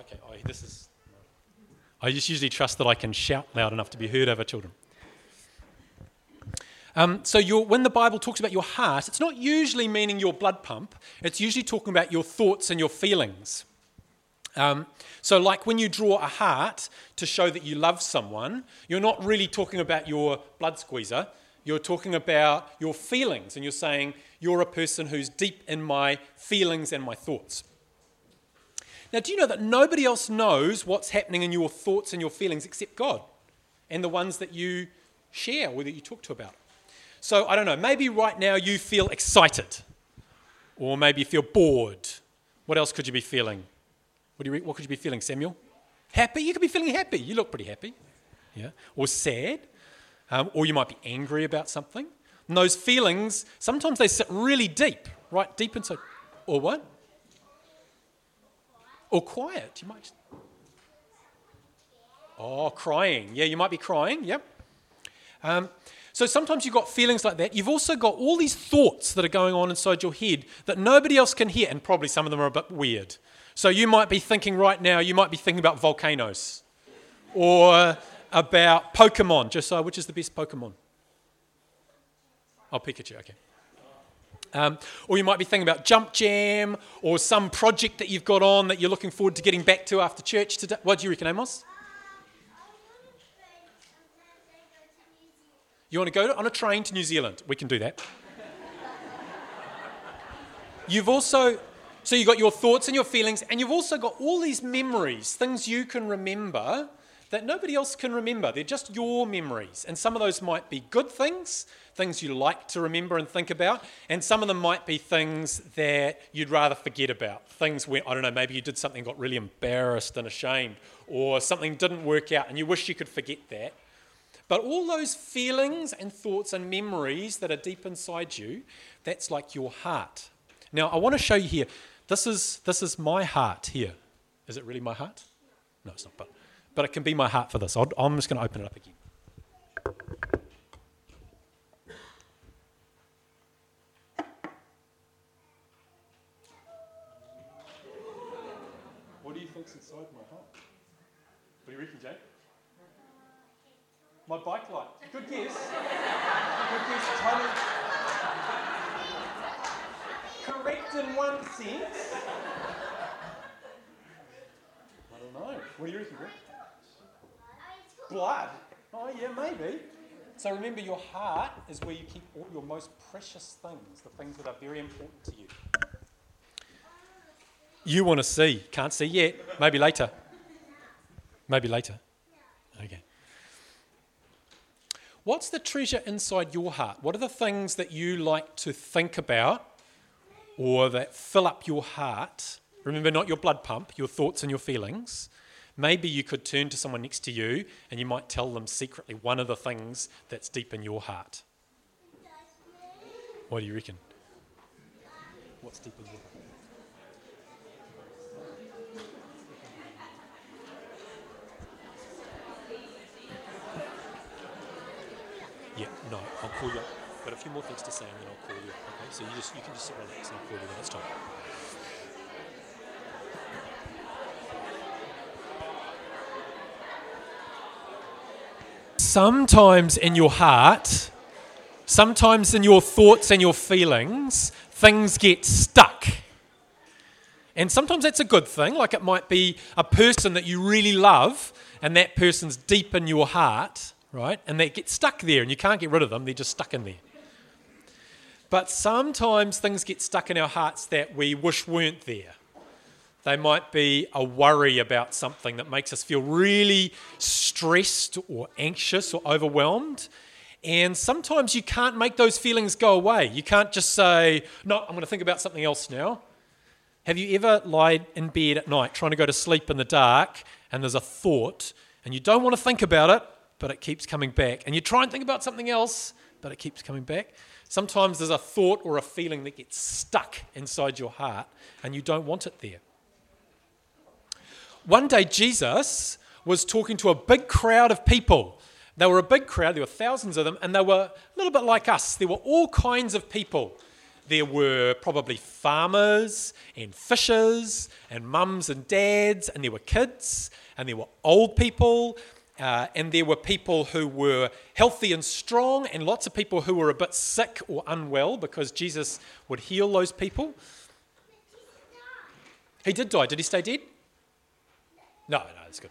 okay. Oh, this is. I just usually trust that I can shout loud enough to be heard over children. Um, so when the Bible talks about your heart, it's not usually meaning your blood pump. It's usually talking about your thoughts and your feelings. Um, so, like when you draw a heart to show that you love someone, you're not really talking about your blood squeezer. You're talking about your feelings, and you're saying, You're a person who's deep in my feelings and my thoughts. Now, do you know that nobody else knows what's happening in your thoughts and your feelings except God and the ones that you share or that you talk to about? So, I don't know, maybe right now you feel excited, or maybe you feel bored. What else could you be feeling? What, do you, what could you be feeling, Samuel? Happy? You could be feeling happy. You look pretty happy. Yeah. Or sad. Um, or you might be angry about something. And those feelings, sometimes they sit really deep, right deep inside. Or what? Or quiet. You might. Oh, crying. Yeah, you might be crying. Yep. Um, so sometimes you've got feelings like that. You've also got all these thoughts that are going on inside your head that nobody else can hear, and probably some of them are a bit weird. So you might be thinking right now, you might be thinking about volcanoes or about Pokemon. Just so, which is the best Pokemon? Oh, Pikachu, okay. Um, or you might be thinking about Jump Jam or some project that you've got on that you're looking forward to getting back to after church today. What do you reckon, Amos? You want to go on a train to New Zealand? We can do that. You've also so you've got your thoughts and your feelings, and you've also got all these memories, things you can remember that nobody else can remember. They're just your memories. And some of those might be good things, things you like to remember and think about, and some of them might be things that you'd rather forget about. Things where, I don't know, maybe you did something, got really embarrassed and ashamed, or something didn't work out and you wish you could forget that. But all those feelings and thoughts and memories that are deep inside you, that's like your heart. Now, I want to show you here this is, this is my heart here. Is it really my heart? No, it's not, but, but it can be my heart for this. i am just going to open it up again. What do you think's inside my heart? What do you reckon, Jake? My bike light. Good guess. Good guess. Totally correct in one sense. I don't know. What do you reckon, Greg? Blood? Oh, yeah, maybe. So remember, your heart is where you keep all your most precious things, the things that are very important to you. You want to see. Can't see yet. Maybe later. Maybe later. Okay. What's the treasure inside your heart? What are the things that you like to think about or that fill up your heart, remember not your blood pump, your thoughts and your feelings, maybe you could turn to someone next to you and you might tell them secretly one of the things that's deep in your heart. What do you reckon? What's deep in your heart? Yeah, no, I'll call you got a few more things to say and then I'll call you. Okay, so you just you can just sit relax and I'll call you when it's time. Sometimes in your heart, sometimes in your thoughts and your feelings, things get stuck. And sometimes that's a good thing, like it might be a person that you really love, and that person's deep in your heart, right? And they get stuck there, and you can't get rid of them, they're just stuck in there. But sometimes things get stuck in our hearts that we wish weren't there. They might be a worry about something that makes us feel really stressed or anxious or overwhelmed. And sometimes you can't make those feelings go away. You can't just say, No, I'm going to think about something else now. Have you ever lied in bed at night trying to go to sleep in the dark and there's a thought and you don't want to think about it, but it keeps coming back? And you try and think about something else, but it keeps coming back? Sometimes there's a thought or a feeling that gets stuck inside your heart and you don't want it there. One day, Jesus was talking to a big crowd of people. They were a big crowd, there were thousands of them, and they were a little bit like us. There were all kinds of people. there were probably farmers and fishers and mums and dads, and there were kids, and there were old people, uh, and there were people who were healthy and strong, and lots of people who were a bit sick or unwell because Jesus would heal those people. He did die. Did he stay dead? No, no, it's good.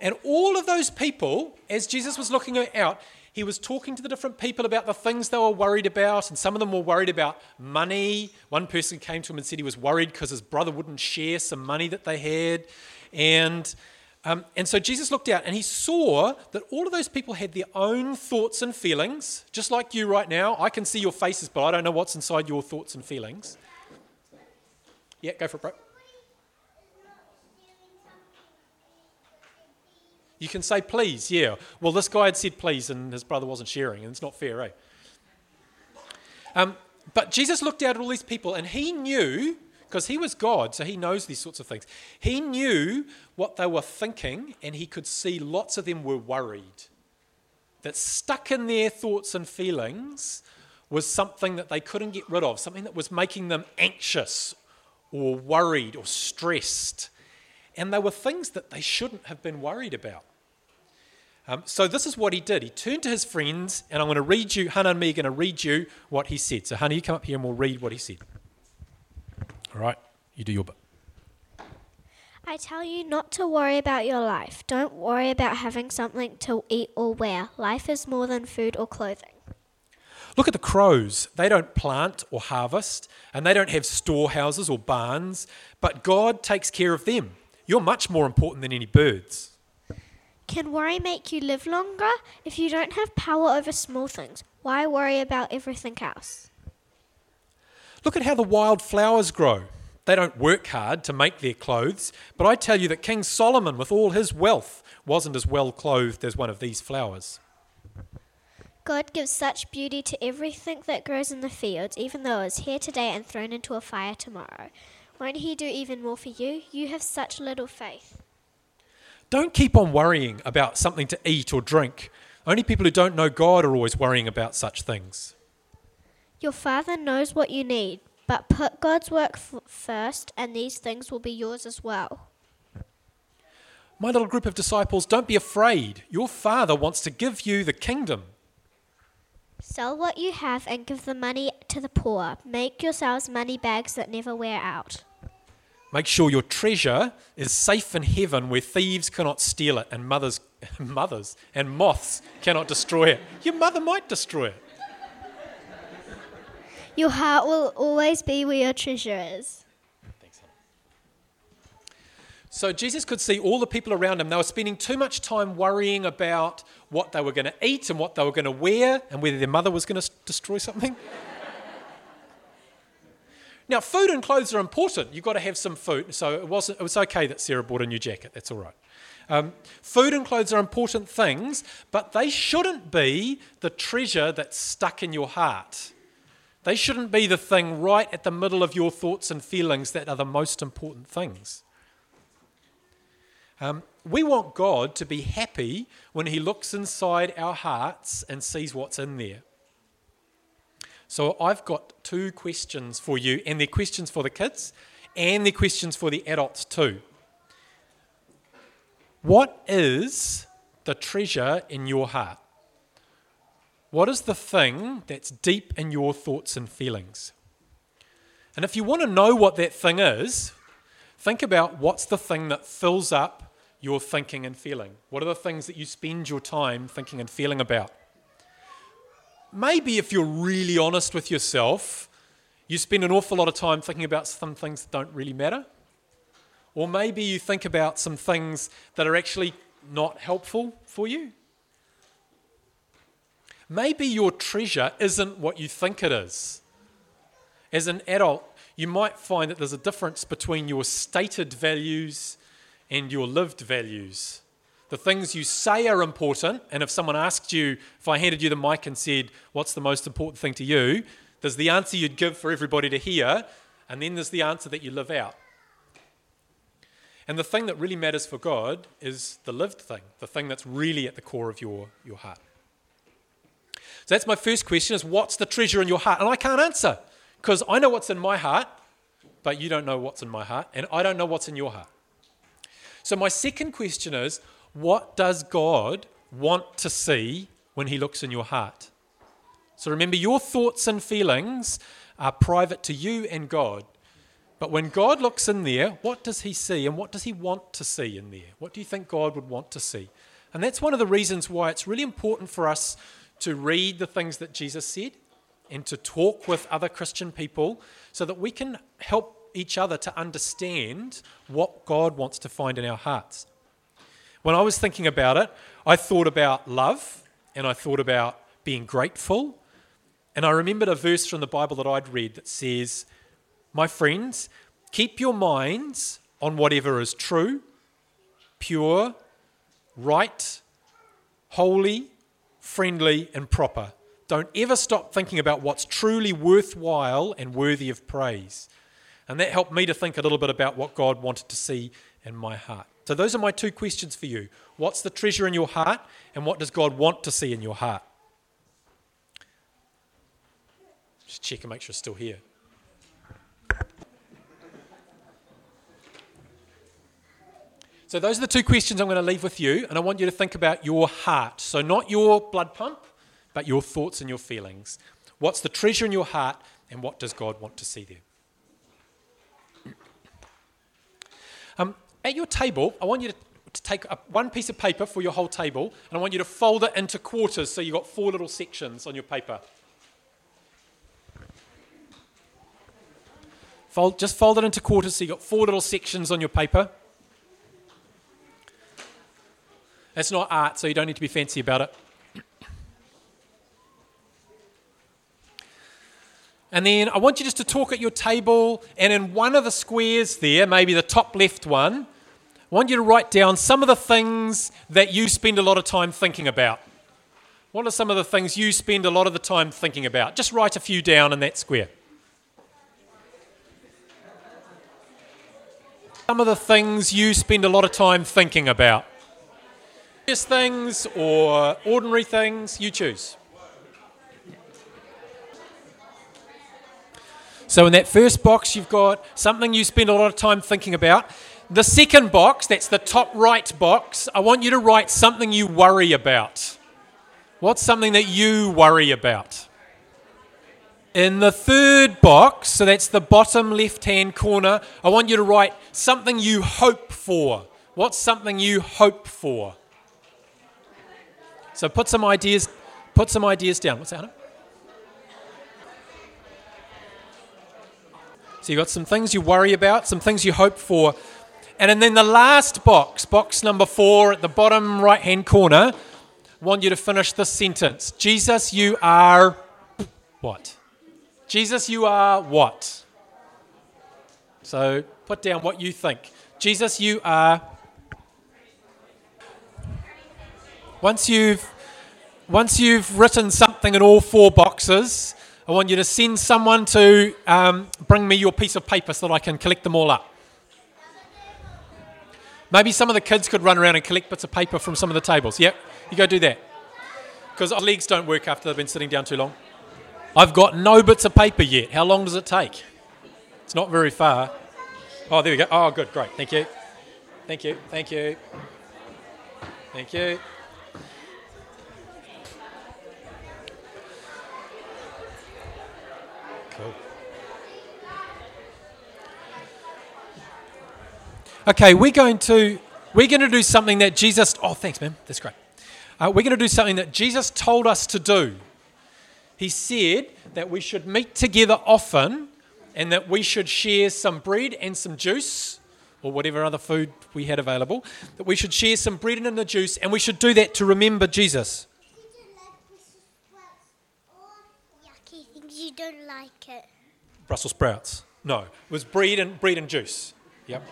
And all of those people, as Jesus was looking out, he was talking to the different people about the things they were worried about, and some of them were worried about money. One person came to him and said he was worried because his brother wouldn't share some money that they had. And, um, and so Jesus looked out and he saw that all of those people had their own thoughts and feelings, just like you right now. I can see your faces, but I don't know what's inside your thoughts and feelings. Yeah, go for it, bro. You can say please, yeah. Well, this guy had said please and his brother wasn't sharing, and it's not fair, eh? Um, but Jesus looked out at all these people and he knew, because he was God, so he knows these sorts of things. He knew what they were thinking and he could see lots of them were worried. That stuck in their thoughts and feelings was something that they couldn't get rid of, something that was making them anxious or worried or stressed. And they were things that they shouldn't have been worried about. Um, so this is what he did. He turned to his friends, and I'm going to read you, Hannah and me are going to read you what he said. So, Hannah, you come up here and we'll read what he said. All right, you do your bit. I tell you not to worry about your life. Don't worry about having something to eat or wear. Life is more than food or clothing. Look at the crows. They don't plant or harvest, and they don't have storehouses or barns, but God takes care of them. You're much more important than any birds. Can worry make you live longer? If you don't have power over small things, why worry about everything else? Look at how the wild flowers grow. They don't work hard to make their clothes, but I tell you that King Solomon, with all his wealth, wasn't as well clothed as one of these flowers. God gives such beauty to everything that grows in the fields, even though it is here today and thrown into a fire tomorrow. Won't He do even more for you? You have such little faith. Don't keep on worrying about something to eat or drink. Only people who don't know God are always worrying about such things. Your Father knows what you need, but put God's work f- first, and these things will be yours as well. My little group of disciples, don't be afraid. Your Father wants to give you the kingdom. Sell what you have and give the money to the poor. Make yourselves money bags that never wear out. Make sure your treasure is safe in heaven where thieves cannot steal it and mothers, mothers and moths cannot destroy it. Your mother might destroy it. Your heart will always be where your treasure is. Thanks, So Jesus could see all the people around him. They were spending too much time worrying about what they were going to eat and what they were going to wear and whether their mother was going to destroy something. Now, food and clothes are important. You've got to have some food. So it, wasn't, it was okay that Sarah bought a new jacket. That's all right. Um, food and clothes are important things, but they shouldn't be the treasure that's stuck in your heart. They shouldn't be the thing right at the middle of your thoughts and feelings that are the most important things. Um, we want God to be happy when He looks inside our hearts and sees what's in there. So I've got two questions for you, and they're questions for the kids, and they're questions for the adults too. What is the treasure in your heart? What is the thing that's deep in your thoughts and feelings? And if you want to know what that thing is, think about what's the thing that fills up your thinking and feeling. What are the things that you spend your time thinking and feeling about? Maybe if you're really honest with yourself, you spend an awful lot of time thinking about some things that don't really matter. Or maybe you think about some things that are actually not helpful for you. Maybe your treasure isn't what you think it is. As an adult, you might find that there's a difference between your stated values and your lived values. The things you say are important, and if someone asked you, if I handed you the mic and said, What's the most important thing to you? There's the answer you'd give for everybody to hear, and then there's the answer that you live out. And the thing that really matters for God is the lived thing, the thing that's really at the core of your, your heart. So that's my first question is what's the treasure in your heart? And I can't answer because I know what's in my heart, but you don't know what's in my heart, and I don't know what's in your heart. So my second question is what does God want to see when he looks in your heart? So remember, your thoughts and feelings are private to you and God. But when God looks in there, what does he see and what does he want to see in there? What do you think God would want to see? And that's one of the reasons why it's really important for us to read the things that Jesus said and to talk with other Christian people so that we can help each other to understand what God wants to find in our hearts. When I was thinking about it, I thought about love and I thought about being grateful. And I remembered a verse from the Bible that I'd read that says, My friends, keep your minds on whatever is true, pure, right, holy, friendly, and proper. Don't ever stop thinking about what's truly worthwhile and worthy of praise. And that helped me to think a little bit about what God wanted to see in my heart. So, those are my two questions for you. What's the treasure in your heart, and what does God want to see in your heart? Just check and make sure it's still here. So, those are the two questions I'm going to leave with you, and I want you to think about your heart. So, not your blood pump, but your thoughts and your feelings. What's the treasure in your heart, and what does God want to see there? Um, at your table, I want you to, to take a, one piece of paper for your whole table, and I want you to fold it into quarters so you've got four little sections on your paper. Fold, just fold it into quarters so you've got four little sections on your paper. It's not art, so you don't need to be fancy about it. And then I want you just to talk at your table, and in one of the squares there, maybe the top left one, I want you to write down some of the things that you spend a lot of time thinking about. What are some of the things you spend a lot of the time thinking about? Just write a few down in that square. Some of the things you spend a lot of time thinking about things or ordinary things, you choose. So, in that first box, you've got something you spend a lot of time thinking about. The second box, that's the top right box, I want you to write something you worry about. What's something that you worry about? In the third box, so that's the bottom left hand corner, I want you to write something you hope for. What's something you hope for? So put some ideas, put some ideas down. What's that? Anna? So you've got some things you worry about, some things you hope for. And then the last box, box number four at the bottom right hand corner, want you to finish this sentence. Jesus, you are what? Jesus, you are what? So put down what you think. Jesus, you are Once you've, once you've written something in all four boxes, I want you to send someone to um, bring me your piece of paper so that I can collect them all up. Maybe some of the kids could run around and collect bits of paper from some of the tables. Yep, you go do that. Because legs don't work after they've been sitting down too long. I've got no bits of paper yet. How long does it take? It's not very far. Oh, there we go. Oh, good, great. Thank you. Thank you. Thank you. Thank you. Okay, we're going to we're going to do something that Jesus. Oh, thanks, man. That's great. Uh, we're going to do something that Jesus told us to do. He said that we should meet together often, and that we should share some bread and some juice, or whatever other food we had available. That we should share some bread and the juice, and we should do that to remember Jesus. Yucky things you don't like it. Brussels sprouts. No, it was bread and bread and juice. Yep.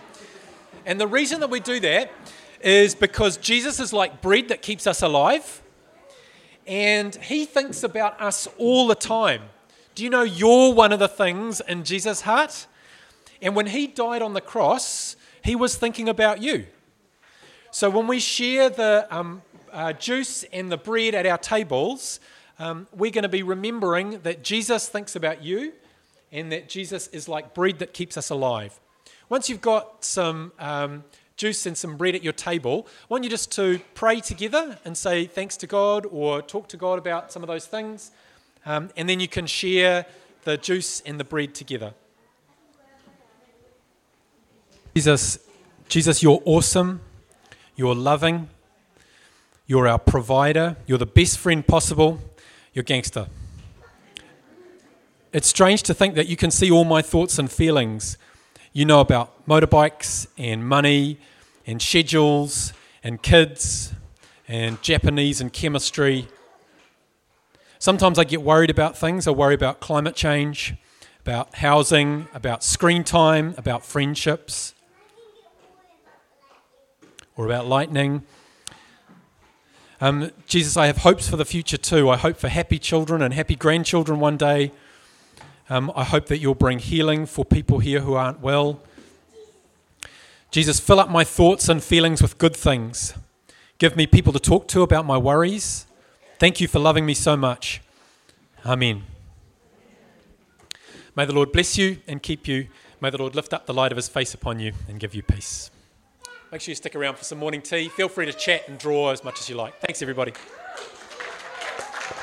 And the reason that we do that is because Jesus is like bread that keeps us alive. And he thinks about us all the time. Do you know you're one of the things in Jesus' heart? And when he died on the cross, he was thinking about you. So when we share the um, uh, juice and the bread at our tables, um, we're going to be remembering that Jesus thinks about you and that Jesus is like bread that keeps us alive. Once you've got some um, juice and some bread at your table, I want you just to pray together and say thanks to God or talk to God about some of those things. Um, and then you can share the juice and the bread together. Jesus, Jesus, you're awesome. You're loving. You're our provider. You're the best friend possible. You're gangster. It's strange to think that you can see all my thoughts and feelings. You know about motorbikes and money and schedules and kids and Japanese and chemistry. Sometimes I get worried about things. I worry about climate change, about housing, about screen time, about friendships or about lightning. Um, Jesus, I have hopes for the future too. I hope for happy children and happy grandchildren one day. Um, I hope that you'll bring healing for people here who aren't well. Jesus, fill up my thoughts and feelings with good things. Give me people to talk to about my worries. Thank you for loving me so much. Amen. May the Lord bless you and keep you. May the Lord lift up the light of his face upon you and give you peace. Make sure you stick around for some morning tea. Feel free to chat and draw as much as you like. Thanks, everybody.